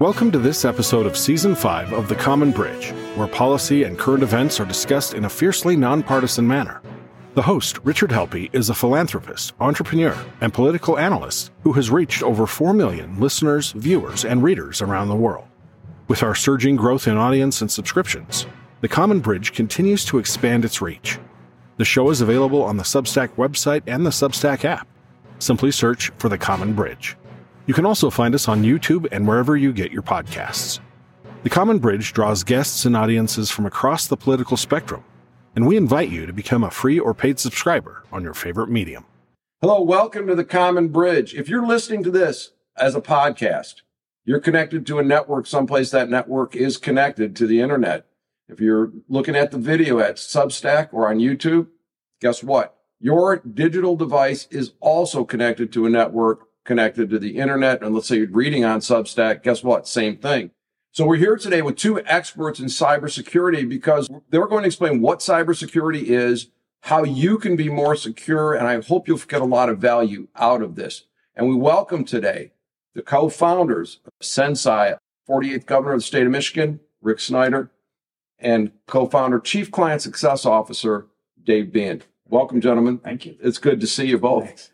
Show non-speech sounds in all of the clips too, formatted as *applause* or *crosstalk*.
Welcome to this episode of Season 5 of The Common Bridge, where policy and current events are discussed in a fiercely nonpartisan manner. The host, Richard Helppie, is a philanthropist, entrepreneur, and political analyst who has reached over 4 million listeners, viewers, and readers around the world. With our surging growth in audience and subscriptions, The Common Bridge continues to expand its reach. The show is available on the Substack website and the Substack app. Simply search for The Common Bridge. You can also find us on YouTube and wherever you get your podcasts. The Common Bridge draws guests and audiences from across the political spectrum, and we invite you to become a free or paid subscriber on your favorite medium. Hello, welcome to the Common Bridge. If you're listening to this as a podcast, you're connected to a network someplace that network is connected to the internet. If you're looking at the video at Substack or on YouTube, guess what? Your digital device is also connected to a network connected to the internet. And let's say you're reading on Substack, guess what? Same thing. So we're here today with two experts in cybersecurity because they're going to explain what cybersecurity is, how you can be more secure, and I hope you'll get a lot of value out of this. And we welcome today the co-founders of SenSai, 48th governor of the state of Michigan, Rick Snyder, and co-founder, chief client success officer, Dave Behen. Welcome, gentlemen. Thank you. It's good to see you both. Thanks.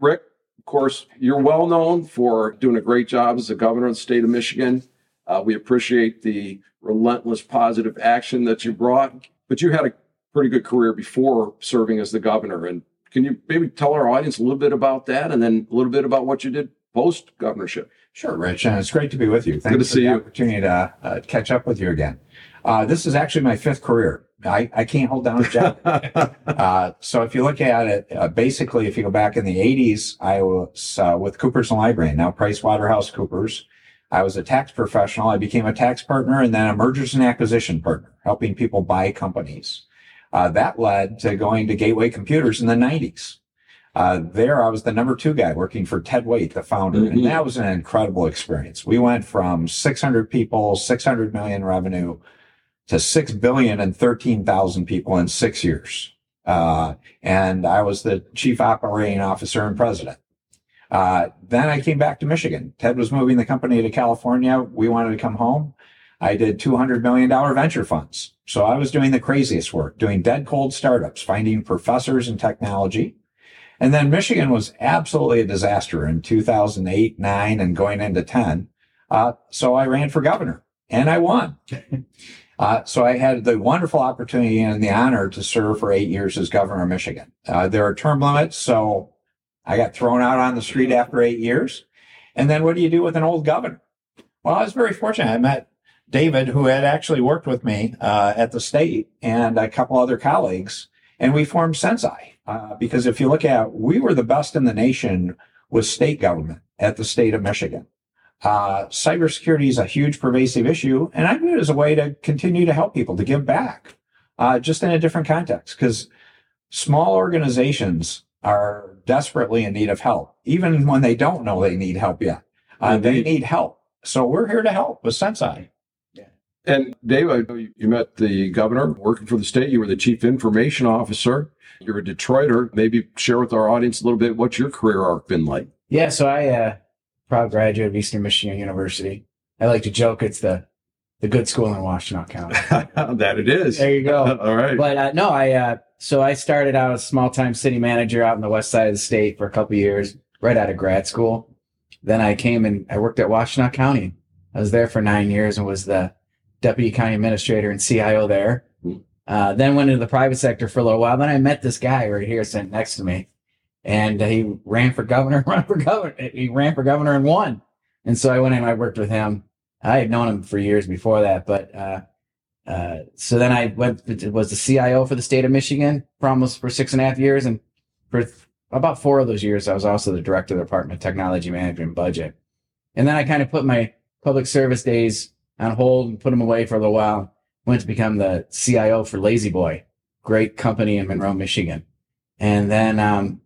Rick, course, you're well known for doing a great job as the governor of the state of Michigan. Uh, we appreciate the relentless positive action that you brought, but you had a pretty good career before serving as the governor. And can you maybe tell our audience a little bit about that and then a little bit about what you did post governorship? Sure, Rich. And it's great to be with you. Thanks Good to for see the you. opportunity to uh, catch up with you again. Uh, this is actually my fifth career. I, I can't hold down a job. *laughs* uh, so if you look at it, uh, basically, if you go back in the 80s, I was uh, with Coopers and Lybrand, now Price Waterhouse Coopers. I was a tax professional. I became a tax partner and then a mergers and acquisition partner, helping people buy companies. Uh, that led to going to Gateway Computers in the 90s. Uh, there, I was the number two guy working for Ted Waite, the founder, Mhm. and that was an incredible experience. We went from 600 people, 600 million revenue to 6 billion and 13,000 people in six years. Uh, and I was the chief operating officer and president. Uh, then I came back to Michigan. Ted was moving the company to California. We wanted to come home. I did $200 million venture funds. So I was doing the craziest work, doing dead cold startups, finding professors in technology. And then Michigan was absolutely a disaster in 2008, nine, and going into 10. Uh, so I ran for governor and I won. *laughs* Uh, so I had the wonderful opportunity and the honor to serve for eight years as governor of Michigan. Uh, there are term limits, so I got thrown out on the street after eight years. And then what do you do with an old governor? Well, I was very fortunate. I met David, who had actually worked with me uh, at the state, and a couple other colleagues, and we formed SenSai. Uh, because if you look at, we were the best in the nation with state government at the state of Michigan uh, cybersecurity is a huge pervasive issue, and I view it as a way to continue to help people to give back, uh, just in a different context. Because small organizations are desperately in need of help, even when they don't know they need help yet. Uh, they need help, so we're here to help with SenSai. And Dave, I know you you met the governor working for the state. You were the chief information officer. You're a Detroiter. Maybe share with our audience a little bit what your career arc been like. Yeah, so I uh proud graduate of Eastern Michigan University. I like to joke it's the the good school in Washtenaw County. *laughs* that it is. There you go. *laughs* All right. But uh, no, I uh so I started out as small time city manager out in the west side of the state for a couple years, right out of grad school. Then I came and I worked at Washtenaw County. I was there for nine years and was the deputy county administrator and CIO there. Uh, then went into the private sector for a little while. Then I met this guy right here sitting next to me, and he ran for governor. *laughs* Run for governor. He ran for governor and won. And so I went in. and I worked with him. I had known him for years before that, but uh, uh, so then I went was the CIO for the state of Michigan for almost for six and a half years, and for th- about four of those years, I was also the director of the Department of Technology Management Budget. And then I kind of put my public service days on hold and put them away for a little while. Went to become the CIO for La-Z-Boy, great company in Monroe, Michigan, and then um,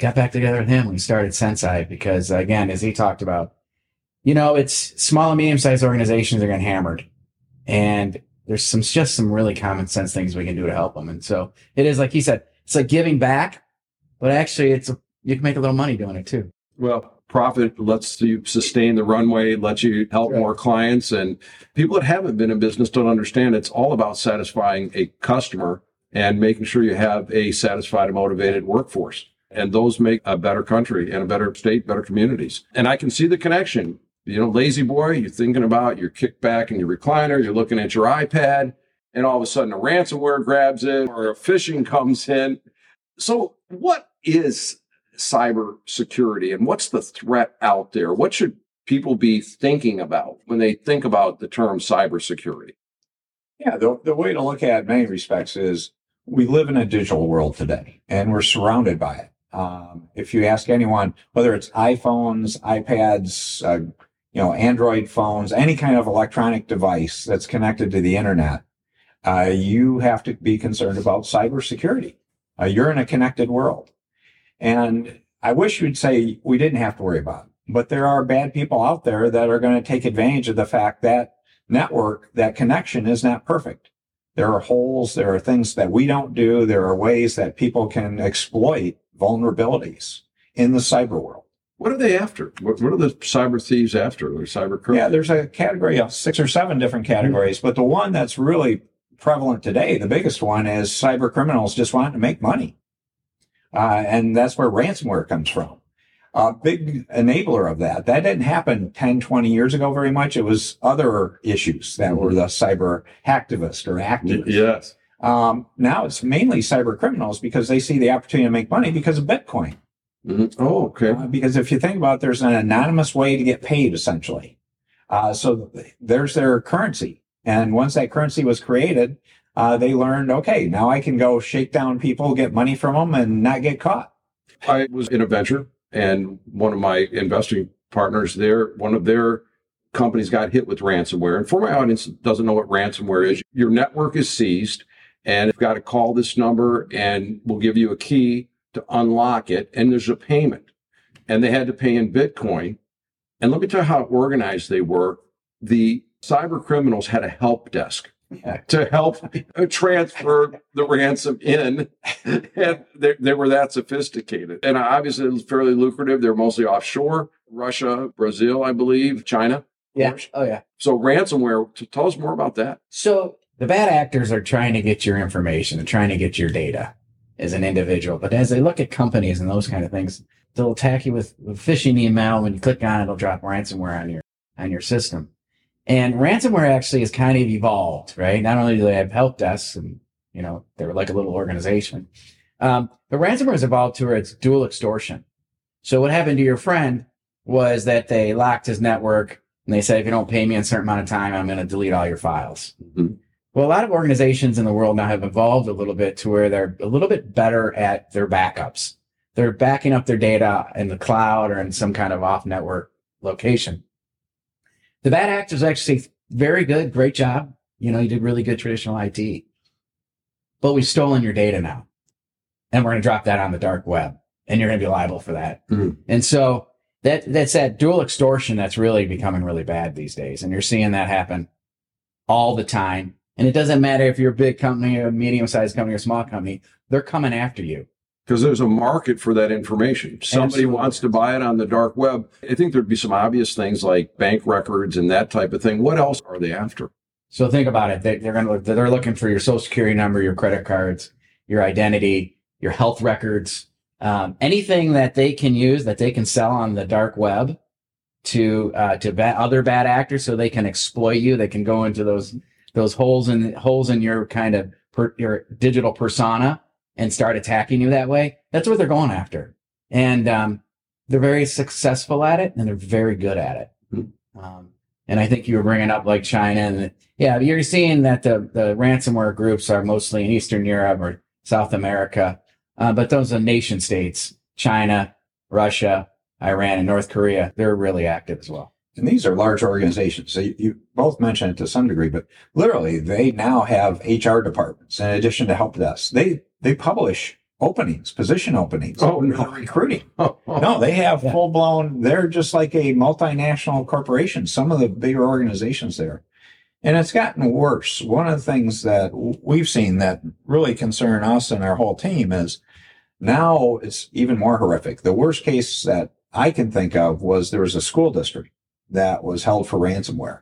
got back together with him. We started SenSai because, again, as he talked about, you know, it's small and medium sized organizations are getting hammered, and there's some just some really common sense things we can do to help them. And so it is like he said, it's like giving back, but actually, it's a, you can make a little money doing it too. Well, profit lets you sustain the runway, lets you help Right. more clients. And people that haven't been in business don't understand it's all about satisfying a customer and making sure you have a satisfied and motivated workforce. And those make a better country and a better state, better communities. And I can see the connection. You know, La-Z-Boy, you're thinking about your kickback and your recliner, you're looking at your iPad, and all of a sudden a ransomware grabs it or a phishing comes in. So, what is cyber security and what's the threat out there? What should people be thinking about when they think about the term cybersecurity? Yeah, the, the way to look at it in many respects is we live in a digital world today and we're surrounded by it. Um, if you ask anyone, whether it's iPhones, iPads, uh, you know, Android phones, any kind of electronic device that's connected to the internet, uh, you have to be concerned about cybersecurity. Uh, you're in a connected world. And I wish you'd say we didn't have to worry about it, but there are bad people out there that are going to take advantage of the fact that network, that connection is not perfect. There are holes. There are things that we don't do. There are ways that people can exploit vulnerabilities in the cyber world. What are they after? What, what are the cyber thieves after? Or cyber criminals? Yeah, there's a category of six or seven different categories, but the one that's really prevalent today, the biggest one is cyber criminals just wanting to make money. Uh, and that's where ransomware comes from. A big enabler of that. That didn't happen 10, 20 years ago very much. It was other issues that were the cyber hacktivist or activist. Yes. Um, now it's mainly cyber criminals because they see the opportunity to make money because of Bitcoin. Mhm. Oh, okay. Uh, because if you think about it, there's an anonymous way to get paid essentially. Uh, so there's their currency. And once that currency was created, uh, they learned, okay, now I can go shake down people, get money from them and not get caught. I was in a venture and one of my investing partners there, one of their companies got hit with ransomware. And for my audience that doesn't know what ransomware is, your network is seized and you've got to call this number and we'll give you a key to unlock it. And there's a payment. And they had to pay in Bitcoin. And let me tell you how organized they were. The cyber criminals had a help desk to help transfer the ransom in. *laughs* And they, they were that sophisticated. And obviously, it was fairly lucrative. They're mostly offshore Russia, Brazil, I believe, China. Yeah. Oh, yeah. So, ransomware, tell us more about that. So the bad actors are trying to get your information and trying to get your data as an individual. But as they look at companies and those kind of things, they'll attack you with, phishing email. When you click on it, it'll drop ransomware on your on your system. And ransomware actually has kind of evolved, right? Not only do they have help desks and you know they're like a little organization, um, but ransomware has evolved to where it's dual extortion. So what happened to your friend was that they locked his network and they said, if you don't pay me in a certain amount of time, I'm going to delete all your files. Mhm. Well, a lot of organizations in the world now have evolved a little bit to where they're a little bit better at their backups. They're backing up their data in the cloud or in some kind of off network location. The bad actors actually very good, great job. You know, you did really good traditional IT, but we've stolen your data now and we're going to drop that on the dark web and you're going to be liable for that. Mhm. And so that, that's that dual extortion that's really becoming really bad these days. And you're seeing that happen all the time. And it doesn't matter if you're a big company, a medium sized company, or a small company, they're coming after you. Because there's a market for that information. Somebody Absolutely. wants to buy it on the dark web. I think there'd be some obvious things like bank records and that type of thing. What else are they after? So think about it. They, they're going to look, they're looking for your social security number, your credit cards, your identity, your health records, um, anything that they can use that they can sell on the dark web to, uh, to ba- other bad actors so they can exploit you. They can go into those, those holes in, holes in your kind of, per, your digital persona and start attacking you that way. That's what they're going after. And, um, they're very successful at it and they're very good at it. Um, and I think you were bringing up like China and yeah, you're seeing that the, the ransomware groups are mostly in Eastern Europe or South America. Uh, but those are nation states, China, Russia, Iran, and North Korea, they're really active as well. And these are large organizations. So you, you both mentioned it to some degree, but literally they now have HR departments in addition to help desks. They, they publish openings, position openings. Oh, no. recruiting. *laughs* Oh, No, they have Yeah. full blown, they're just like a multinational corporation, some of the bigger organizations there. And it's gotten worse. One of the things that we've seen that really concern us and our whole team is now it's even more horrific. The worst case that I can think of was there was a school district that was held for ransomware.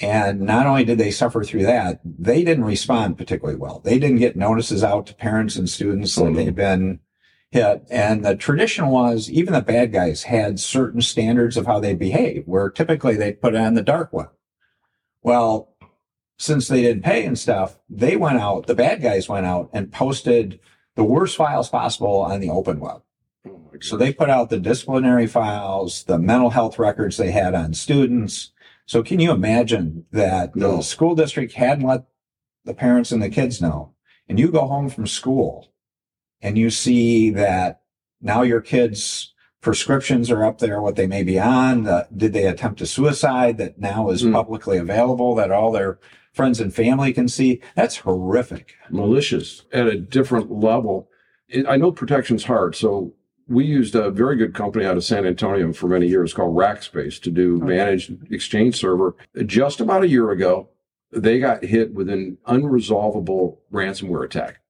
And not only did they suffer through that, they didn't respond particularly well. They didn't get notices out to parents and students that mm-hmm. they'd been hit. And the tradition was even the bad guys had certain standards of how they behave, where typically they put it on the dark web. Well, since they didn't pay and stuff, they went out, the bad guys went out and posted the worst files possible on the open web. So they put out the disciplinary files, the mental health records they had on students. So can you imagine that No. the school district hadn't let the parents and the kids know? And you go home from school and you see that now your kids' prescriptions are up there, what they may be on. Uh, did they attempt a suicide that now is Mm. publicly available that all their friends and family can see? That's horrific. malicious at a different level. It, I know protection's hard, so we used a very good company out of San Antonio for many years called Rackspace to do managed exchange server. Just about a year ago, they got hit with an unresolvable ransomware attack.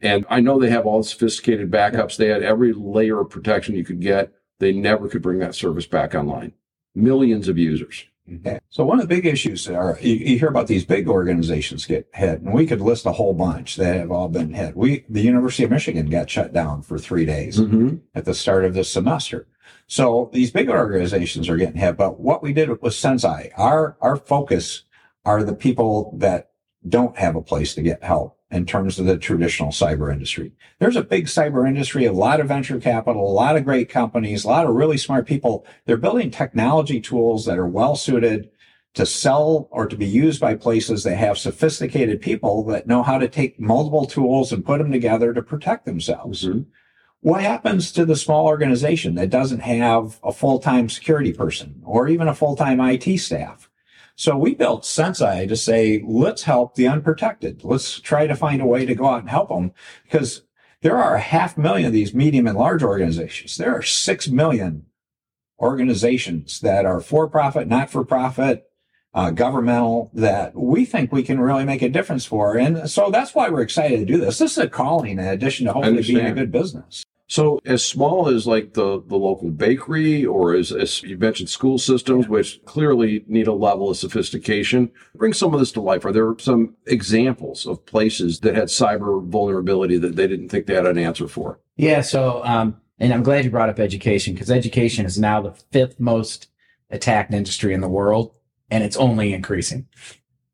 And I know they have all the sophisticated backups. They had every layer of protection you could get. They never could bring that service back online. Millions of users. Okay. So one of the big issues are you, you hear about these big organizations get hit, and we could list a whole bunch that have all been hit. We, the University of Michigan, got shut down for three days Mm-hmm. at the start of this semester. So these big organizations are getting hit. But what we did with SenSai, our our focus are the people that don't have a place to get help in terms of the traditional cyber industry. There's a big cyber industry, a lot of venture capital, a lot of great companies, a lot of really smart people. They're building technology tools that are well suited to sell or to be used by places that have sophisticated people that know how to take multiple tools and put them together to protect themselves. Mhm. What happens to the small organization that doesn't have a full-time security person or even a full-time IT staff? So we built SenSai to say, let's help the unprotected. Let's try to find a way to go out and help them because there are a half million of these medium and large organizations. There are six million organizations that are for profit, not for profit, uh, governmental that we think we can really make a difference for. And so that's why we're excited to do this. This is a calling in addition to hopefully being a good business. So as small as like the, the local bakery or as, as you mentioned school systems, which clearly need a level of sophistication, bring some of this to life. Are there some examples of places that had cyber vulnerability that they didn't think they had an answer for? Yeah. So, um, and I'm glad you brought up education because education is now the fifth most attacked industry in the world, and it's only increasing.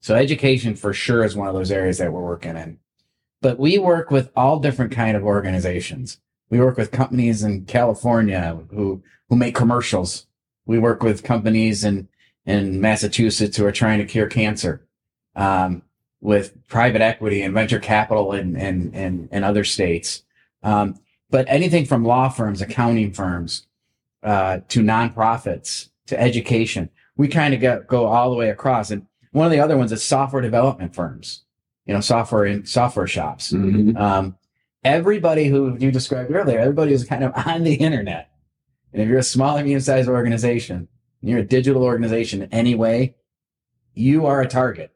So, education for sure is one of those areas that we're working in. But we work with all different kind of organizations. We work with companies in California who who make commercials. We work with companies in in Massachusetts who are trying to cure cancer. Um, with private equity and venture capital in in in, in other states. Um, but anything from law firms, accounting firms, uh, to nonprofits, to education, we kind of go, go all the way across. And one of the other ones is software development firms, you know, software in software shops. Mm-hmm. Um, everybody who you described earlier, everybody is kind of *laughs* on the internet. And if you're a small or medium sized organization, you're a digital organization anyway, you are a target.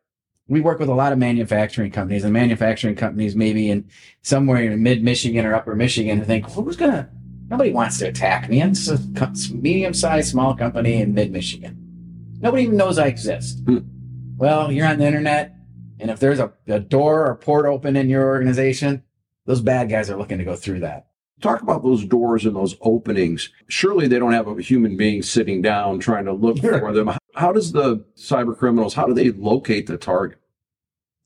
We work with a lot of manufacturing companies and manufacturing companies maybe in somewhere in mid Michigan or upper Michigan think, who's gonna, nobody wants to attack me. I'm just a medium sized small company in mid Michigan. Nobody even knows I exist. Hmm. Well, you're on the internet. And if there's a, a door or port open in your organization, those bad guys are looking to go through that. Talk about those doors and those openings. Surely they don't have a human being sitting down trying to look Sure. for them. How does the cyber criminals, how do they locate the target?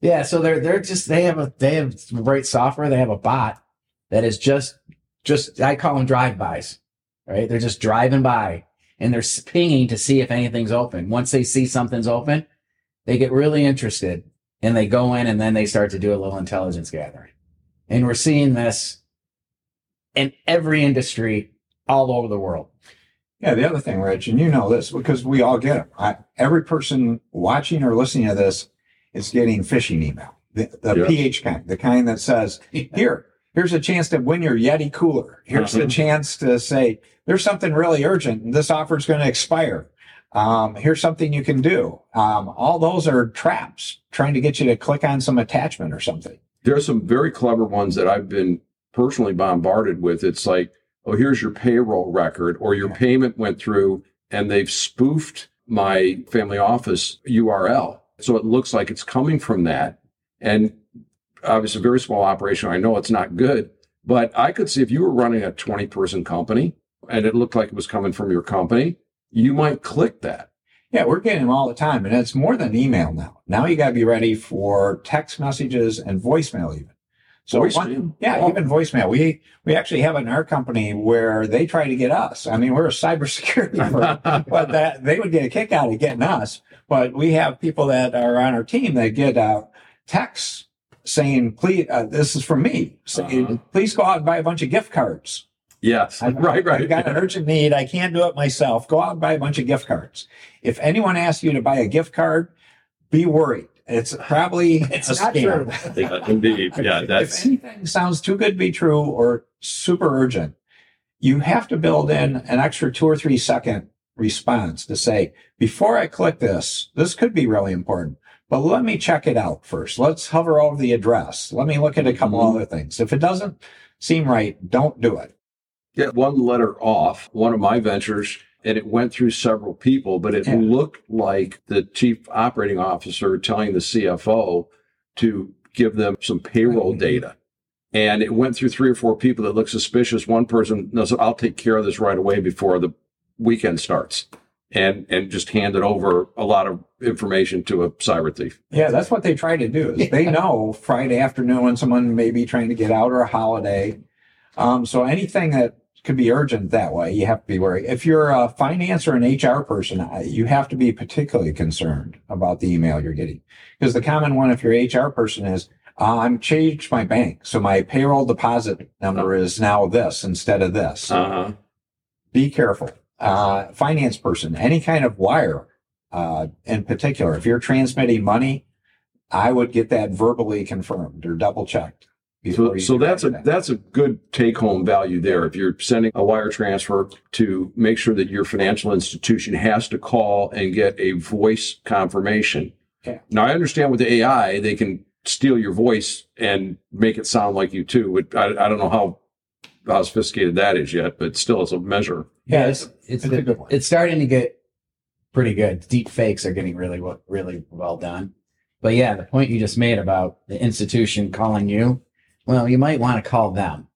Yeah, so they're they're just they have a they have great software. They have a bot that is just just I call them drive-bys, right? They're just driving by and they're pinging to see if anything's open. Once they see something's open, they get really interested and they go in and then they start to do a little intelligence gathering. And we're seeing this in every industry all over the world. Yeah, the other thing, Rich, and you know this because we all get them. I, every person watching or listening to this is getting phishing email. The, the Yes. PH kind, the kind that says, *laughs* here, here's a chance to win your Yeti cooler. Here's Uh-huh. a chance to say, there's something really urgent and this offer is going to expire. Um, here's something you can do. Um, all those are traps trying to get you to click on some attachment or something. There are some very clever ones that I've been personally bombarded with. It's like, oh, here's your payroll record or your payment went through and they've spoofed my family office URL. So it looks like it's coming from that. And obviously, a very small operation. I know it's not good, but I could see if you were running a 20 person company and it looked like it was coming from your company, you might click that. Yeah, we're getting them all the time, and it's more than email now. Now you got to be ready for text messages and voicemail even. So Voicemail? one- yeah, Oh. even voicemail. We we actually have it in our company where they try to get us. I mean, we're a cybersecurity *laughs* firm, but that they would get a kick out of getting us. But we have people that are on our team that get uh, texts saying, "Please, uh, this is from me. Saying, Uh-huh. please go out and buy a bunch of gift cards." Yes. I- *laughs* right, right. I've got an urgent need. I can't do it myself. Go out and buy a bunch of gift cards. If anyone asks you to buy a gift card, be worried. It's probably *laughs* It's a not scam. true. *laughs* Yeah, indeed. Yeah, That's... if anything sounds too good to be true or super urgent, you have to build in an extra two or three second response to say, before I click this, this could be really important, but let me check it out first. Let's hover over the address. Let me look at a couple Mhm. other things. If it doesn't seem right, don't do it. Get one letter off one of my ventures and it went through several people, but it Yeah. looked like the chief operating officer telling the CFO to give them some payroll Right. data. And it went through three or four people that looked suspicious. One person knows, I'll take care of this right away before the weekend starts. And, and just handed over a lot of information to a cyber thief. Yeah, that's what they try to do. Is They know Friday afternoon when someone may be trying to get out or a holiday. Um, so anything that could be urgent that way, you have to be worried. If you're a finance or an HR person, you have to be particularly concerned about the email you're getting. Because the common one, if you're an HR person, is uh, I'm changed my bank, so my payroll deposit number is now this instead of this. Uh-huh. Be careful. Uh, finance person, any kind of wire, uh, in particular, if you're transmitting money, I would get that verbally confirmed or double checked. So, so that's a anything. that's a good take home value there. If you're sending a wire transfer to make sure that your financial institution has to call and get a voice confirmation. Yeah. Now I understand with the AI they can steal your voice and make it sound like you too. It- I, I don't know how how sophisticated that is yet, but still it's a measure. Yeah, it's it's, it's, it's a good one. it's starting to get pretty good. Deep fakes are getting really really well done. But yeah, the point you just made about the institution calling you, well, you might want to call them,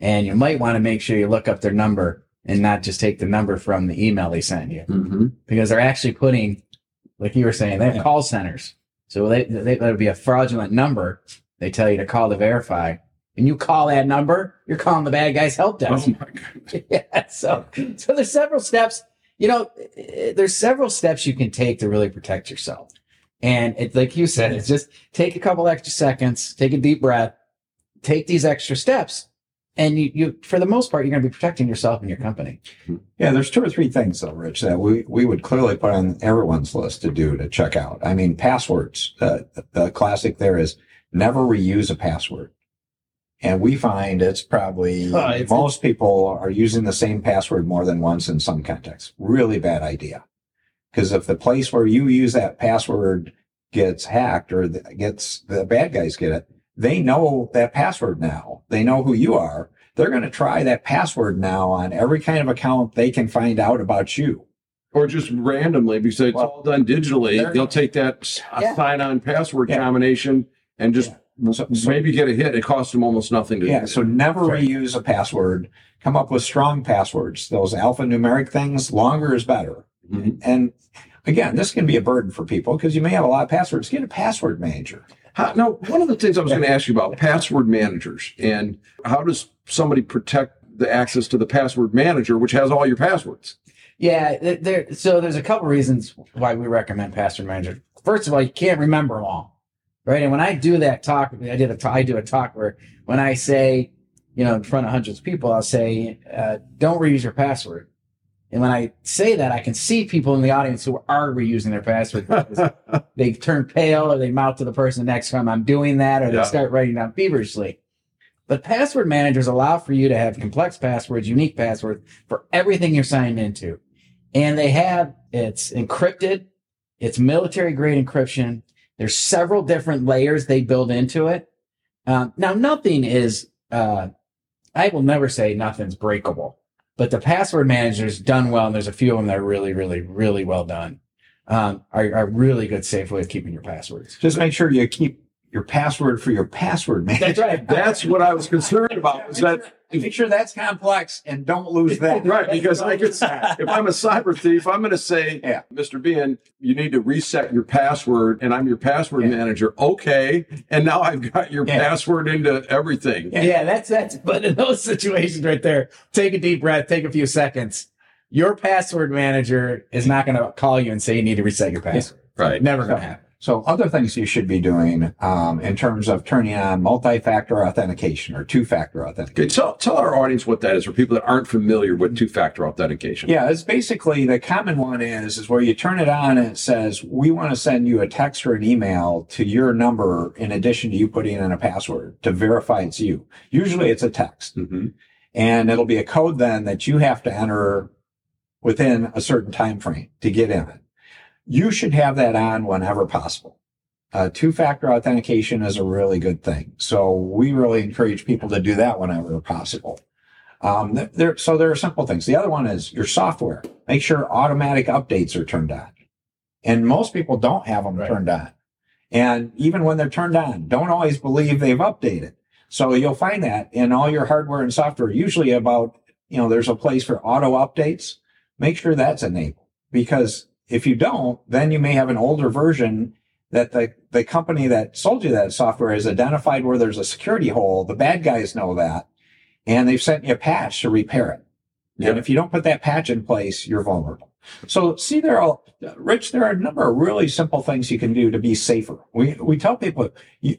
and you might want to make sure you look up their number and not just take the number from the email they sent you Mm-hmm. because they're actually putting, like you were saying, they have call centers. So they, they that'll be a fraudulent number. They tell you to call to verify, and you call that number, you're calling the bad guy's help desk. Oh my *laughs* God. yeah. So, so there's several steps. You know, there's several steps you can take to really protect yourself. And it's like you said, it's just take a couple extra seconds, take a deep breath, take these extra steps, and you, you for the most part, you're going to be protecting yourself and your company. Yeah, there's two or three things though, Rich, that we, we would clearly put on everyone's list to do to check out. I mean, passwords. Uh, the classic there is never reuse a password. And we find it's probably *laughs* Oh, it's- most people are using the same password more than once in some contexts. Really bad idea. Because if the place where you use that password gets hacked or the, gets the bad guys get it, they know that password now. They know who you are. They're going to try that password now on every kind of account they can find out about you. Or just randomly because it's Well, all done digitally. they're- They'll take that Yeah. sign-on password Yeah. combination and just So- so- maybe get a hit. It costs them almost nothing to Yeah. do. So never Right. reuse a password. Come up with strong passwords. Those alphanumeric things, longer is better. Mhm. And again, this can be a burden for people because you may have a lot of passwords. Get a password manager. How, now, one of the things I was going to ask you about password managers and how does somebody protect the access to the password manager, which has all your passwords? Yeah, there. So there's a couple reasons why we recommend password manager. First of all, you can't remember them all, right? And when I do that talk, I did a I do a talk where when I say, you know, in front of hundreds of people, I'll say, uh, "Don't reuse your password." And when I say that, I can see people in the audience who are reusing their password. *laughs* they turn pale or they mouth to the person next to them, I'm doing that, or they Yeah. start writing down feverishly. But password managers allow for you to have complex passwords, unique passwords for everything you're signed into. And they have, it's encrypted, it's military grade encryption. There's several different layers they build into it. Um, now, nothing is uh, I will never say nothing's breakable, but the password manager's done well, and there's a few of them that are really, really, really well done. Um, are, are really good, safe way of keeping your passwords. Just make sure you keep your password for your password manager. That's right. *laughs* That's what I was concerned about. Was that Make sure that's complex and don't lose that. *laughs* right? Because I could, *laughs* if I'm a cyber thief, I'm going to say, Yeah. Mr. Behen, you need to reset your password, and I'm your password Yeah. manager. Okay, and now I've got your Yeah. password into everything. Yeah. that's that's. But in those situations right there, take a deep breath, take a few seconds. Your password manager is not going to call you and say you need to reset your password. Right. Never going to happen. So other things you should be doing um, in terms of turning on multi-factor authentication or two-factor authentication. Okay, tell, tell our audience what that is for people that aren't familiar with two-factor authentication. Yeah, it's basically the common one is is where you turn it on and it says we want to send you a text or an email to your number in addition to you putting in a password to verify it's you. Usually it's a text hmm and it'll be a code then that you have to enter within a certain time frame to get in it. You should have that on whenever possible. Uh, two-factor authentication is a really good thing. So we really encourage people to do that whenever possible. Um, there, so there are simple things. The other one is your software. Make sure automatic updates are turned on. And most people don't have them Right. turned on. And even when they're turned on, don't always believe they've updated. So you'll find that in all your hardware and software, usually about, you know, there's a place for auto updates. Make sure that's enabled because if you don't, then you may have an older version that the, the company that sold you that software has identified where there's a security hole. The bad guys know that and they've sent you a patch to repair it. And if you don't put that patch in place, you're vulnerable. So see, there are, Rich, there are a number of really simple things you can do to be safer. We, we tell people, you,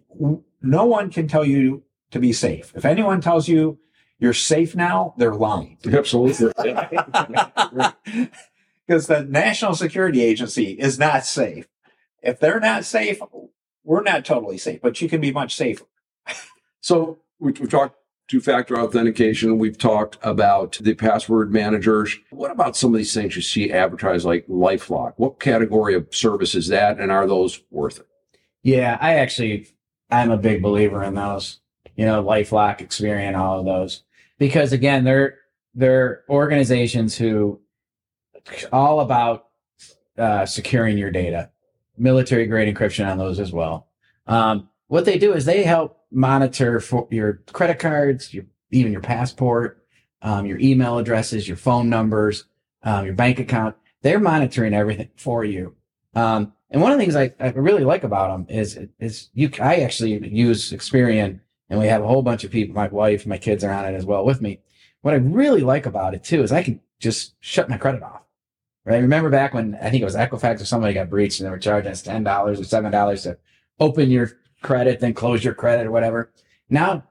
no one can tell you to be safe. If anyone tells you you're safe now, they're lying. Absolutely. *laughs* *laughs* Because the National Security Agency is not safe. If they're not safe, we're not totally safe, but you can be much safer. So we, we've talked two-factor authentication. We've talked about the password managers. What about some of these things you see advertised like LifeLock? What category of service is that, and are those worth it? Yeah, I actually, I'm a big believer in those. You know, LifeLock, Experian, all of those, because again, they're they're organizations who all about uh, securing your data, military grade encryption on those as well. Um, what they do is they help monitor for your credit cards, your even your passport, um, your email addresses, your phone numbers, um, your bank account. They're monitoring everything for you. Um, and one of the things I, I really like about them is is you. I actually use Experian, and we have a whole bunch of people. My wife, my kids are on it as well with me. What I really like about it too is I can just shut my credit off. Right? Remember back when I think it was Equifax or somebody got breached and they were charging us ten dollars or seven dollars to open your credit, then close your credit or whatever. Now,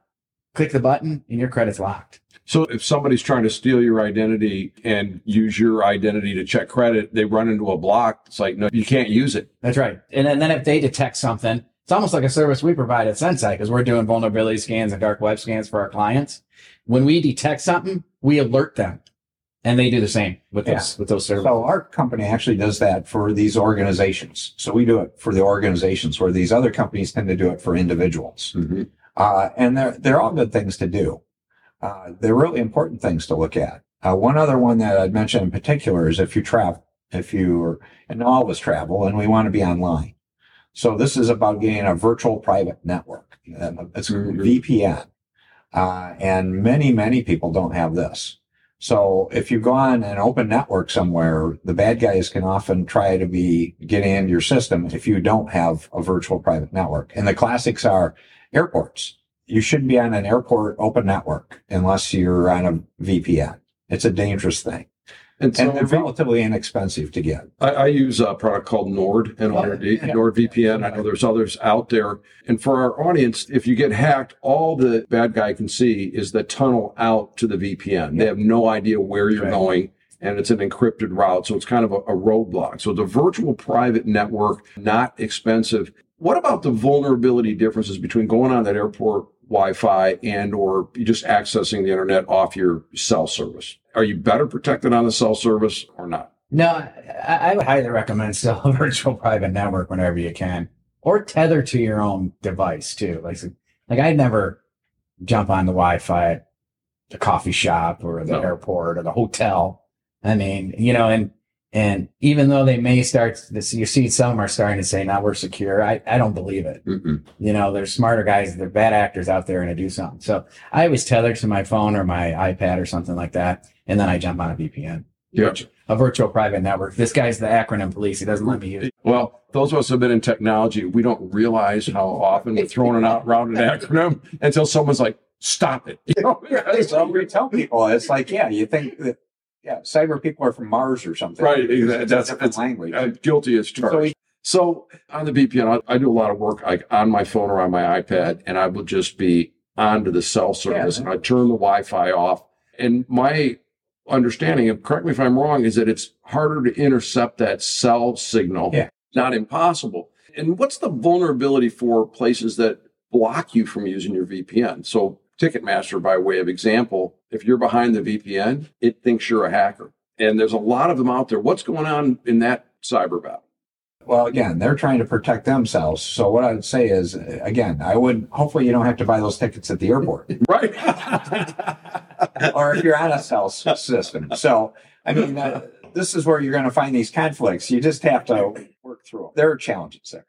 click the button and your credit's locked. So if somebody's trying to steal your identity and use your identity to check credit, they run into a block. It's like, no, you can't use it. That's right. And then, then if they detect something, it's almost like a service we provide at SenSai because we're doing vulnerability scans and dark web scans for our clients. When we detect something, we alert them, and they do the same with Yeah. those with those services. So our company actually does that for these organizations. So we do it for the organizations where these other companies tend to do it for individuals. Uh, and they're, they're all good things to do. Uh, they're really important things to look at. Uh, one other one that I'd mention in particular is if you travel, if you, and all of us travel and we want to be online. So this is about getting a virtual private network. It's Mhm. VPN. Uh, and many, many people don't have this. So if you go on an open network somewhere, the bad guys can often try to be getting into your system if you don't have a virtual private network. And the classics are airports. You shouldn't be on an airport open network unless you're on a VPN. It's a dangerous thing. And so And they're relatively inexpensive to get. I, I use a product called Nord, oh, and N-O-R-D, Yeah. NordVPN. I know there's others out there. And for our audience, if you get hacked, all the bad guy can see is the tunnel out to the VPN. They have no idea where you're Right. going. And it's an encrypted route. So it's kind of a, a roadblock. So the virtual private network, not expensive. What about the vulnerability differences between going on that airport Wi-Fi and or just accessing the internet off your cell service? Are you better protected on the cell service or not? no, I, I would highly recommend still a *laughs* virtual private network whenever you can, or tether to your own device too. Like, like I'd never jump on the Wi-Fi at the coffee shop or the No. airport or the hotel. I mean, you know, and and even though they may start, this, you see some are starting to say, "Now we're secure." I I don't believe it. Mm-mm. You know, there's smarter guys, they're bad actors out there and to do something. So I always tether to my phone or my iPad or something like that, and then I jump on a VPN, Yeah. a virtual private network. This guy's the acronym police. He doesn't let me use. it. Well, those of us who have been in technology, we don't realize how often we're throwing it out around an acronym until someone's like, "Stop it!" *laughs* You know, So we tell people, it's like, yeah, you think that, yeah, cyber people are from Mars or something. Right, exactly. a That's- different it's- language. Guilty as charged. So, on the VPN, I, I do a lot of work like on my phone or on my iPad, and I will just be onto the cell service, Yeah. and I turn the Wi-Fi off. And my understanding, and correct me if I'm wrong, is that it's harder to intercept that cell signal. Yeah. Not impossible. And what's the vulnerability for places that block you from using your VPN? So, Ticketmaster, by way of example, if you're behind the VPN, it thinks you're a hacker. And there's a lot of them out there. What's going on in that cyber battle? Well, again, they're trying to protect themselves. So what I would say is, again, I would hopefully you don't have to buy those tickets at the airport, *laughs* Right. *laughs* or if you're on a cell system. So I mean, uh, this is where you're going to find these conflicts. You just have to work through them. There are challenges there.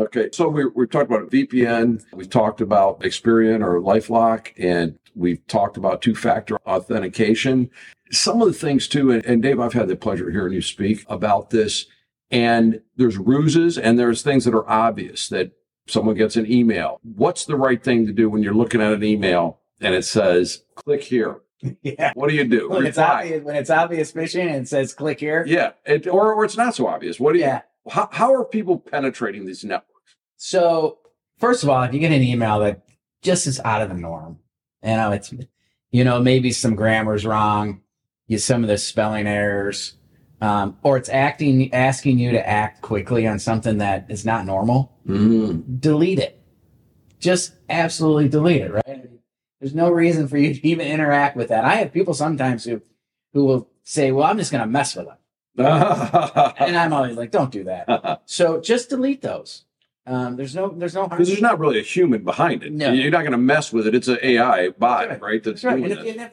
Okay. So we, we've talked about VPN. We've talked about Experian or LifeLock, and we've talked about two factor authentication. Some of the things too, and, and Dave, I've had the pleasure of hearing you speak about this. And there's ruses and there's things that are obvious that someone gets an email. What's the right thing to do when you're looking at an email and it says, click here? *laughs* Yeah. What do you do? When it's obvious, when it's obvious phishing and it says click here. Yeah. It, or, or it's not so obvious. What do you, Yeah. How, how are people penetrating these networks? So first of all, if you get an email that just is out of the norm, you know, it's you know, maybe some grammar's wrong, you some of the spelling errors, um, or it's acting asking you to act quickly on something that is not normal, Mm. delete it. Just absolutely delete it, right? There's no reason for you to even interact with that. I have people sometimes who who will say, Well, I'm just gonna mess with them. *laughs* And I'm always like, don't do that. *laughs* So just delete those. Um, there's no there's no harm. Because there's not really a human behind it. No. You're not going to mess with it. It's an AI bot, That's right? That's, That's right. doing And if, this. and if,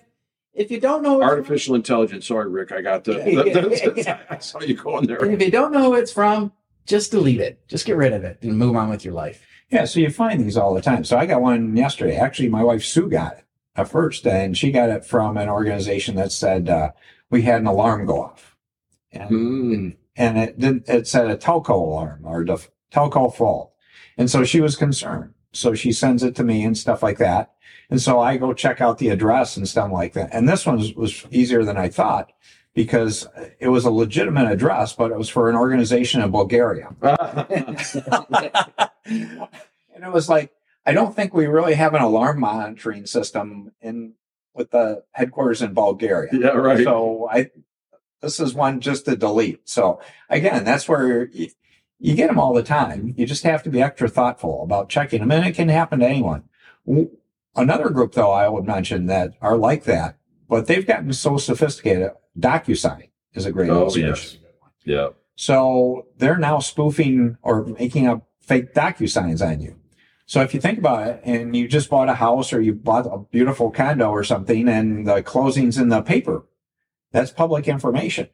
if you don't know, who it's Artificial intelligence. Sorry, Rick. I got the. *laughs* Yeah, yeah, yeah. I saw you going from, there. if you don't know who it's from, just delete it. Just get rid of it and move on with your life. Yeah, so you find these all the time. So I got one yesterday. Actually, my wife Sue got it at first, and she got it from an organization that said uh, we had an alarm go off, and Mm. and it did, it said a telco alarm or the telco fault, and so she was concerned. So she sends it to me and stuff like that, and so I go check out the address and stuff like that. And this one was, was easier than I thought because it was a legitimate address, but it was for an organization in Bulgaria. *laughs* and it was like, I don't think we really have an alarm monitoring system in with the headquarters in Bulgaria. yeah, right. So I, this is one just to delete. So again, that's where you, you get them all the time. You just have to be extra thoughtful about checking them, and it can happen to anyone. Another group, though, I would mention that are like that, but they've gotten so sophisticated. DocuSign is a great Oh, illustration. yes. Yeah. So they're now spoofing or making up fake DocuSigns on you. So if you think about it and you just bought a house or you bought a beautiful condo or something and the closing's in the paper, that's public information.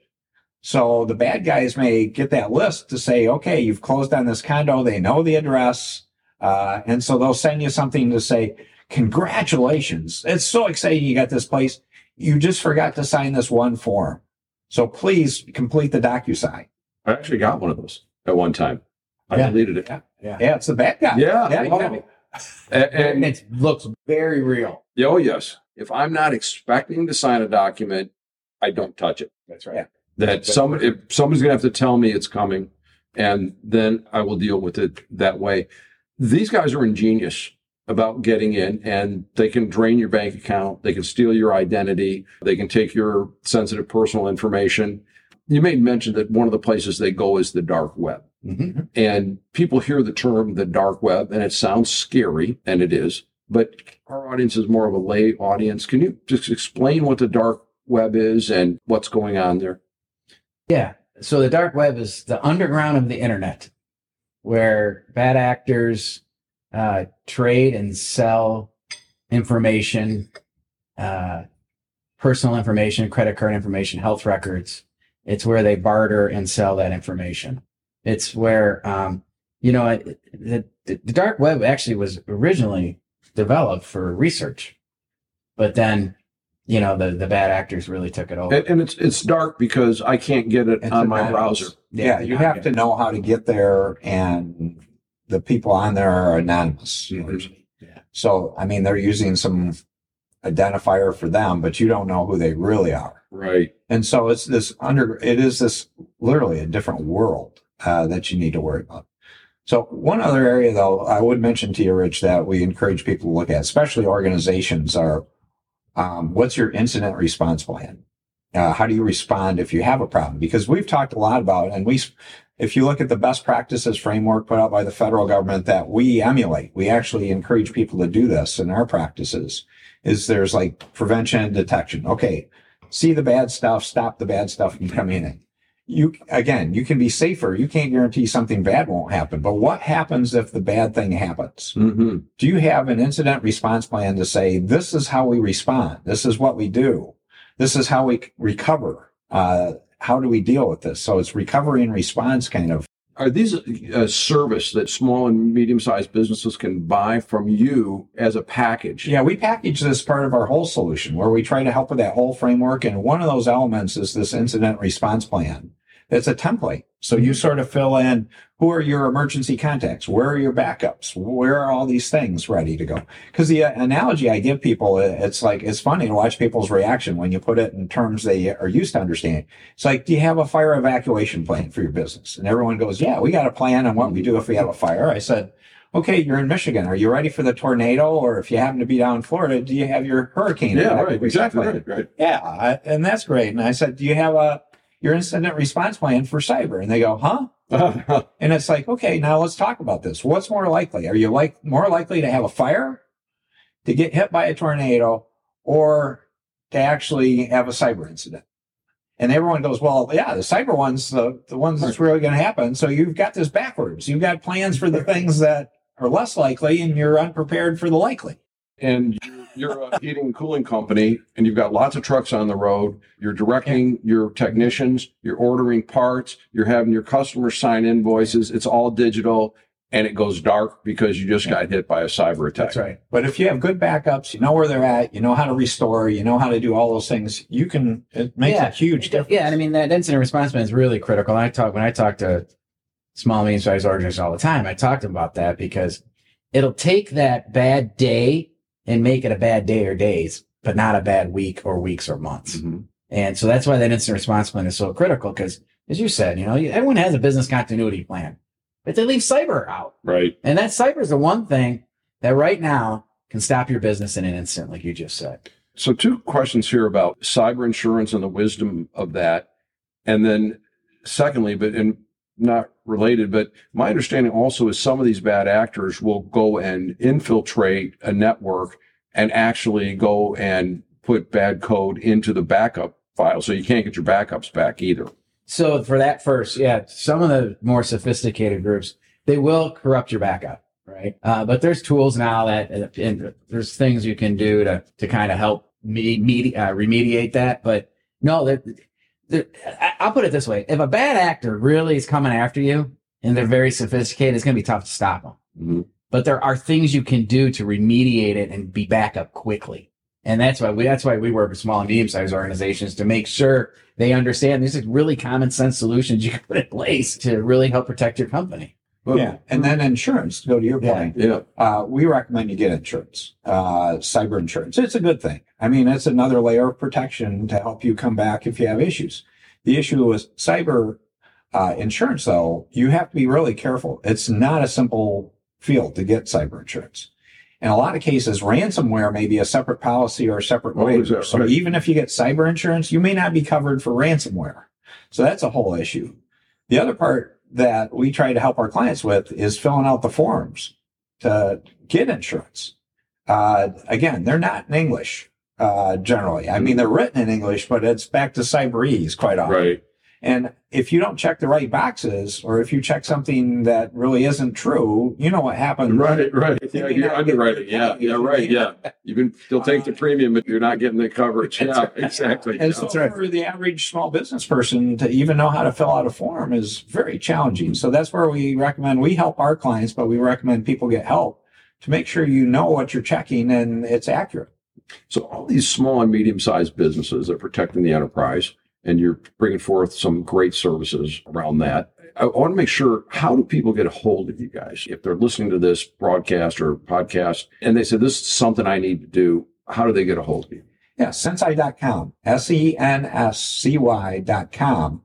So the bad guys may get that list to say, okay, you've closed on this condo. They know the address. Uh, and so they'll send you something to say, congratulations. It's so exciting you got this place. You just forgot to sign this one form. So please complete the DocuSign. I actually got one of those at one time. I Yeah. deleted it. Yeah. Yeah. Yeah, it's the bad guy. Yeah. Yeah, you wow. got me. A- And And, it looks very real. oh, yes. If I'm not expecting to sign a document, I don't touch it. That's right. That some, if somebody's going to have to tell me it's coming, and then I will deal with it that way. These guys are ingenious about getting in and they can drain your bank account. They can steal your identity. They can take your sensitive personal information. You made mention that one of the places they go is the dark web. Mm-hmm. And people hear the term the dark web and it sounds scary, and it is, but our audience is more of a lay audience. Can you just explain what the dark web is and what's going on there? Yeah. So the dark web is the underground of the internet where bad actors uh, trade and sell information uh, personal information, credit card information, health records. It's where they barter and sell that information. It's where, um, you know, the, the dark web actually was originally developed for research, but then, you know, the, the bad actors really took it over. And, and it's it's dark because I can't get it It's on my anonymous. browser. Yeah, you have to know how to get there, and the people on there are anonymous. Mhm. Yeah. So, I mean, they're using some identifier for them, but you don't know who they really are. Right. And so it's this under, it is this literally a different world uh, that you need to worry about. So one other area though, I would mention to you, Rich, that we encourage people to look at, especially organizations are, um, what's your incident response plan? Uh, how do you respond if you have a problem? Because we've talked a lot about, and we, if you look at the best practices framework put out by the federal government that we emulate, we actually encourage people to do this in our practices is there's like prevention and detection. Okay. See the bad stuff, stop the bad stuff from coming in. You, again, you can be safer. You can't guarantee something bad won't happen, but what happens if the bad thing happens? Mm-hmm. Do you have an incident response plan to say, this is how we respond? This is what we do. This is how we recover. Uh, how do we deal with this? So it's recovery and response kind of Are these a service that small and medium sized businesses can buy from you as a package? Yeah, we package this part of our whole solution where we try to help with that whole framework. And one of those elements is this incident response plan. It's a template. So you sort of fill in who are your emergency contacts? Where are your backups? Where are all these things ready to go? Because the uh, analogy I give people, uh, it's like, it's funny to watch people's reaction when you put it in terms they are used to understanding. It's like, do you have a fire evacuation plan for your business? And everyone goes, yeah, we got a plan on what we do if we have a fire. I said, okay, you're in Michigan. Are you ready for the tornado? Or if you happen to be down in Florida, do you have your hurricane? Yeah, right. Exactly right. Right. Yeah, and that's great. And I said, do you have a your incident response plan for cyber? And they go, huh? *laughs* And it's like, okay, now let's talk about this. What's more likely? Are you like more likely to have a fire, to get hit by a tornado, or to actually have a cyber incident? And everyone goes, well, yeah, the cyber one's the, the ones that's really going to happen. So you've got this backwards. You've got plans for the things that are less likely and you're unprepared for the likely. and you're a heating and cooling company and you've got lots of trucks on the road you're directing your technicians you're ordering parts you're having your customers sign invoices it's all digital and it goes dark because you just got hit by a cyber attack That's right. But if you have good backups, you know where they're at, you know how to restore, you know how to do all those things, you can, it makes Yeah. a huge difference. Yeah, and I mean that incident response plan is really critical. And I talk when I talk to small medium sized organizations all the time. I talk to them about that because it'll take that bad day and make it a bad day or days, but not a bad week or weeks or months. Mhm. And so that's why that instant response plan is so critical. Because as you said, you know, everyone has a business continuity plan, but they leave cyber out. right And that cyber is the one thing that right now can stop your business in an instant, like you just said. so two questions here about cyber insurance and the wisdom of that and then secondly but and not related but my understanding also is some of these bad actors will go and infiltrate a network and actually go and put bad code into the backup file so you can't get your backups back either So for that first, yeah, some of the more sophisticated groups, they will corrupt your backup, right? Uh, but there's tools now that, and there's things you can do to, to kind of help me, medi- uh, remediate that. But no, I- I'll put it this way. If a bad actor really is coming after you and they're very sophisticated, it's going to be tough to stop them. Mhm. But there are things you can do to remediate it and be back up quickly. And that's why we, that's why we work with small and medium sized organizations to make sure they understand these are really common sense solutions you can put in place to really help protect your company. But- Yeah. And then insurance, to go to your Yeah. point. yeah Uh, we recommend you get insurance, uh, cyber insurance. It's a good thing. I mean, it's another layer of protection to help you come back if you have issues. The issue with cyber uh, insurance, though, you have to be really careful. It's not a simple field to get cyber insurance. In a lot of cases, ransomware may be a separate policy or a separate Oh, waiver. So right? even if you get cyber insurance, you may not be covered for ransomware. So that's a whole issue. The other part that we try to help our clients with is filling out the forms to get insurance. Uh, again, they're not in English uh, generally. I mean, they're written in English, but it's back to cyberese quite often. right And if you don't check the right boxes, or if you check something that really isn't true, you know what happens. Right, right. You Yeah, you're underwriting. Yeah, yeah, right. Yeah. You can still take the uh, premium, but you're not getting the coverage. Yeah, right. exactly. And so right. for the average small business person to even know how to fill out a form is very challenging. So that's where we recommend we help our clients, but we recommend people get help to make sure you know what you're checking and it's accurate. So all these small and medium sized businesses are protecting the enterprise, and you're bringing forth some great services around that. I want to make sure how do people get a hold of you guys if they're listening to this broadcast or podcast and they say this is something I need to do? How do they get a hold of you? Yeah, SenSai.com, S E N S C Y.com.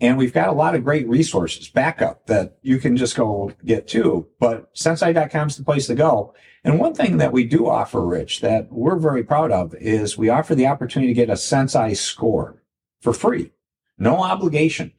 And we've got a lot of great resources, backup that you can just go get to. But SenSai.com is the place to go. And one thing that we do offer, Rich, that we're very proud of is we offer the opportunity to get a SenSai score for free, no obligation.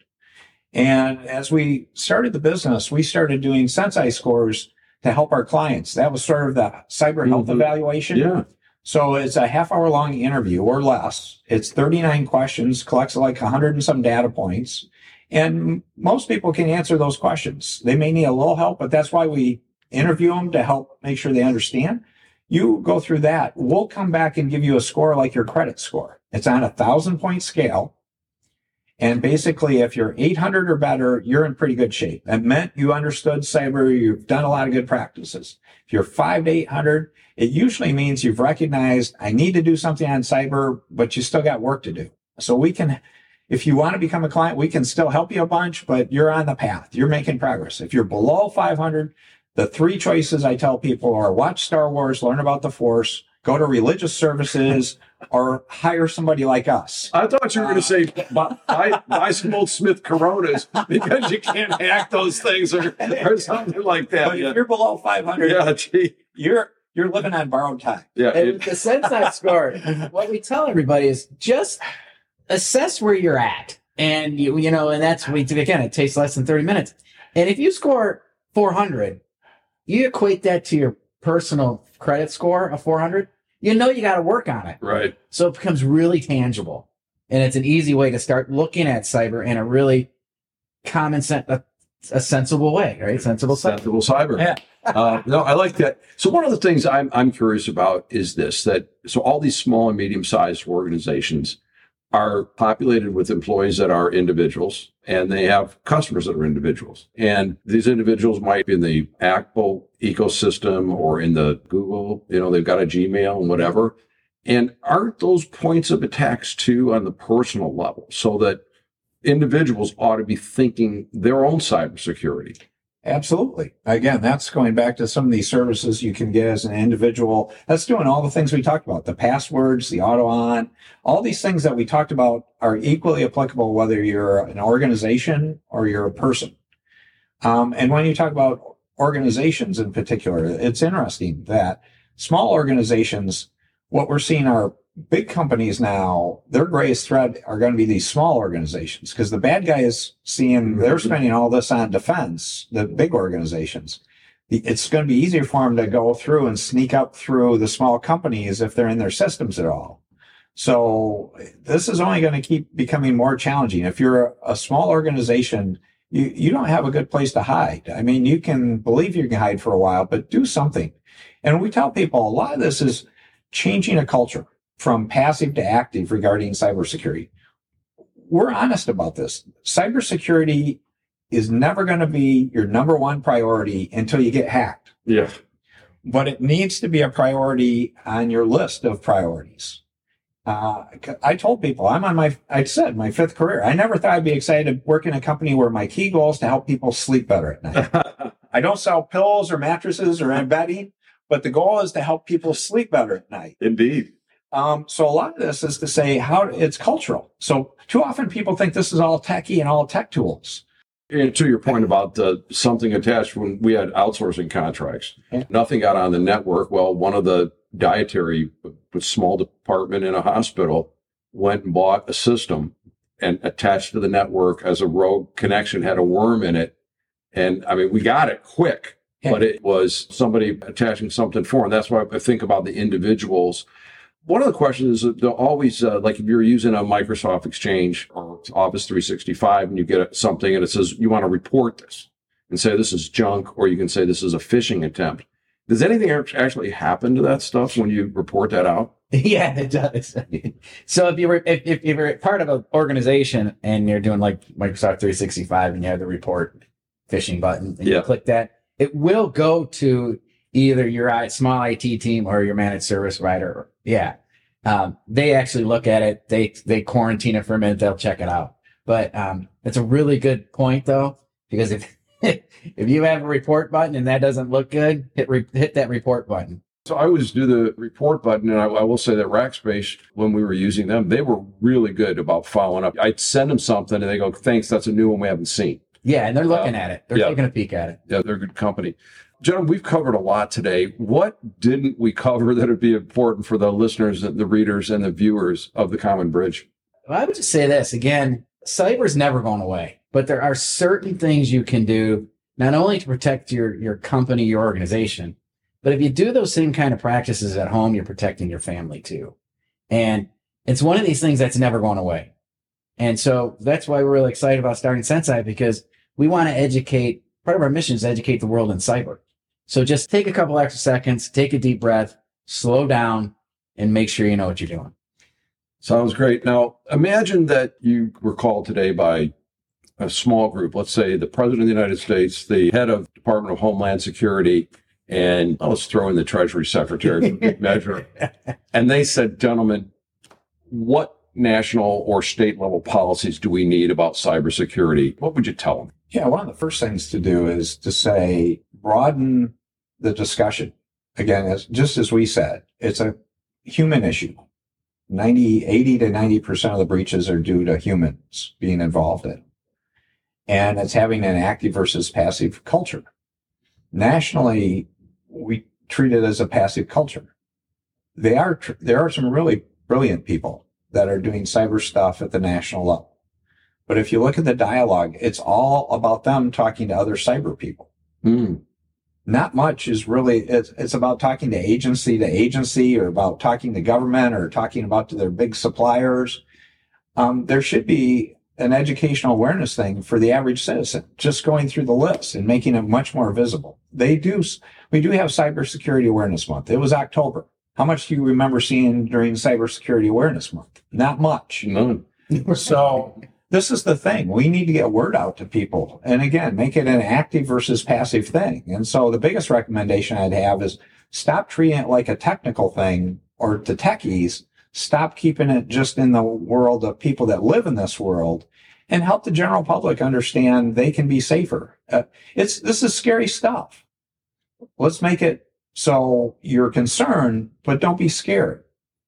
And as we started the business, we started doing SenSai scores to help our clients. That was sort of the cyber health Mhm. evaluation. Yeah. So it's a half hour long interview or less. It's 39 questions, collects like 100 and some data points. And most people can answer those questions. They may need a little help, but that's why we interview them to help make sure they understand. You go through that. We'll come back and give you a score like your credit score. It's on a thousand point scale. And basically, if you're 800 or better, you're in pretty good shape. That meant you understood cyber. You've done a lot of good practices. If you're five to 800, it usually means you've recognized I need to do something on cyber, but you still got work to do. So we can, if you want to become a client, we can still help you a bunch, but you're on the path. You're making progress. If you're below 500, the three choices I tell people are watch Star Wars, learn about the Force, go to religious services, or hire somebody like us. I thought you were going to uh, say *laughs* buy, buy, buy some old Smith Coronas because you can't hack those things or, or something like that. But Yeah, if you're below 500, yeah, gee. you're you're living on borrowed time. yeah. And it- the SenSai score, what we tell everybody is just assess where you're at. And you, you know, and that's we again, it takes less than 30 minutes. And if you score 400, you equate that to your personal credit score of 400, you know you got to work on it. right. So it becomes really tangible. And it's an easy way to start looking at cyber in a really common sense, a, a sensible way, right? Sensible cyber. Sensible cyber. Yeah. *laughs* uh, no, I like that. So one of the things I'm I'm curious about is this: that so all these small and medium sized organizations are populated with employees that are individuals, and they have customers that are individuals. And these individuals might be in the Apple ecosystem or in the Google. You know, they've got a Gmail and whatever. And aren't those points of attacks too on the personal level, so that individuals ought to be thinking their own cybersecurity? Absolutely. Again, that's going back to some of these services you can get as an individual. That's doing all the things we talked about, the passwords, the auto on, all these things that we talked about are equally applicable whether you're an organization or you're a person. Um, and when you talk about organizations in particular, it's interesting that small organizations, what we're seeing are big companies now, their greatest threat are going to be these small organizations because the bad guy is seeing mm-hmm. they're spending all this on defense, the big organizations. It's going to be easier for them to go through and sneak up through the small companies if they're in their systems at all. So this is only going to keep becoming more challenging. If you're a, a small organization, you, you don't have a good place to hide. I mean, you can believe you can hide for a while, but do something. And we tell people a lot of this is changing a culture from passive to active regarding cybersecurity. We're honest about this. Cybersecurity is never going to be your number one priority until you get hacked, Yeah. but it needs to be a priority on your list of priorities. Uh, I told people I'm on my, I said my fifth career. I never thought I'd be excited to work in a company where my key goal is to help people sleep better at night. *laughs* I don't sell pillows or mattresses or bedding, but the goal is to help people sleep better at night. Indeed. Um, so a lot of this is to say how it's cultural. So too often people think this is all techie and all tech tools. And to your point about uh, something attached, when we had outsourcing contracts, nothing got on the network. Well, one of the dietary, small department in a hospital, went and bought a system and attached to the network as a rogue connection, had a worm in it. And I mean, we got it quick, but it was somebody attaching something for. And that's why I think about the individuals One of the questions is that they'll always, uh, like if you're using a Microsoft Exchange or Office 365 and you get something and it says you want to report this and say this is junk, or you can say this is a phishing attempt. Does anything actually happen to that stuff when you report that out? *laughs* Yeah, it does. so if you were if, if you're part of an organization and you're doing like Microsoft 365 and you have the report phishing button and Yeah. you click that, it will go to either your small IT team or your managed service provider. Yeah. Um, they actually look at it. They they quarantine it for a minute. They'll check it out. But um, it's a really good point though, because if *laughs* if you have a report button and that doesn't look good, hit re- hit that report button. So I always do the report button, and I, I will say that Rackspace, when we were using them, they were really good about following up. I'd send them something, and they go, "Thanks, that's a new one we haven't seen." Yeah, and they're looking Uh, at it. They're yeah. taking a peek at it. Yeah, they're a good company. Gentlemen, we've covered a lot today. What didn't we cover that would be important for the listeners, the readers, and the viewers of the Common Bridge? Well, I would just say this again: cyber's never going away, but there are certain things you can do not only to protect your your company, your organization, but if you do those same kind of practices at home, you're protecting your family too. And it's one of these things that's never going away. And so that's why we're really excited about starting SenSai because we want to educate. Part of our mission is to educate the world in cyber. So just take a couple extra seconds, take a deep breath, slow down, and make sure you know what you're doing. Sounds great. Now, imagine that you were called today by a small group, let's say the President of the United States, the head of Department of Homeland Security, and oh, let's throw in the Treasury Secretary for good measure. *laughs* And they said, gentlemen, what national or state level policies do we need about cybersecurity? What would you tell them? Yeah, one of the first things to do is to say broaden the discussion. Again, as just as we said, it's a human issue. 90, 80 to 90% of the breaches are due to humans being involved in. And it's having an active versus passive culture. Nationally, we treat it as a passive culture. They are, there are some really brilliant people that are doing cyber stuff at the national level. But if you look at the dialogue, it's all about them talking to other cyber people. Hmm. Not much is really, it's, it's about talking to agency to agency or about talking to government or talking about to their big suppliers. Um, there should be an educational awareness thing for the average citizen, just going through the list and making it much more visible. They do, we do have cybersecurity awareness month. It was October. How much do you remember seeing during cybersecurity awareness month? Not much. None. So this is the thing. We need to get word out to people. And again, make it an active versus passive thing. And so the biggest recommendation I'd have is stop treating it like a technical thing or to techies. Stop keeping it just in the world of people that live in this world and help the general public understand they can be safer. Uh, it's, this is scary stuff. Let's make it so you're concerned, but don't be scared.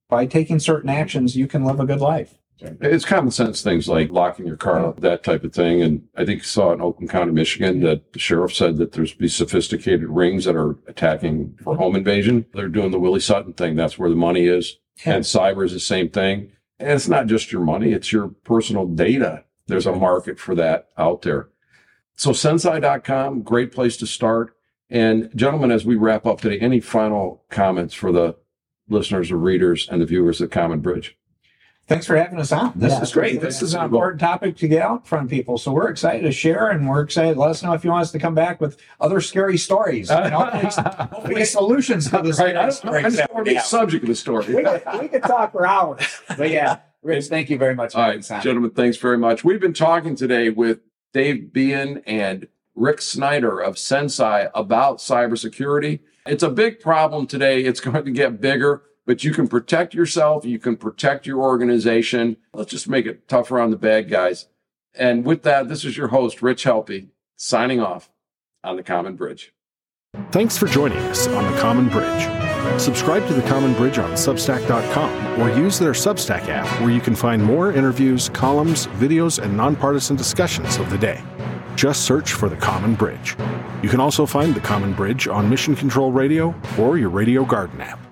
By taking certain actions, you can live a good life. It's common sense things like locking your car, that type of thing. And I think you saw in Oakland County, Michigan, that the sheriff said that there's be sophisticated rings that are attacking for home invasion. They're doing the Willie Sutton thing. That's where the money is. And cyber is the same thing. And it's not just your money, it's your personal data. There's a market for that out there. So SenSai.com, great place to start. And gentlemen, as we wrap up today, any final comments for the listeners or readers and the viewers of Common Bridge? Thanks for having us on. This Yeah, is great. This is an important topic to get out in front of people. So we're excited to share and we're excited. Let us know if you want us to come back with other scary stories. And hopefully, *laughs* hopefully solutions to this. Right. I don't, I just want to be subject of the story. we could, we could talk for hours. But yeah, Rich, thank you very much for All having right, us on. gentlemen, thanks very much. We've been talking today with Dave Behen and Rick Snyder of SenSai about cybersecurity. It's a big problem today. It's going to get bigger, but you can protect yourself. You can protect your organization. Let's just make it tougher on the bad guys. And with that, this is your host, Rich Helppie, signing off on the Common Bridge. Thanks for joining us on The Common Bridge. Subscribe to The Common Bridge on Substack.com or use their Substack app where you can find more interviews, columns, videos, and nonpartisan discussions of the day. Just search for The Common Bridge. You can also find The Common Bridge on Mission Control Radio or your Radio Garden app.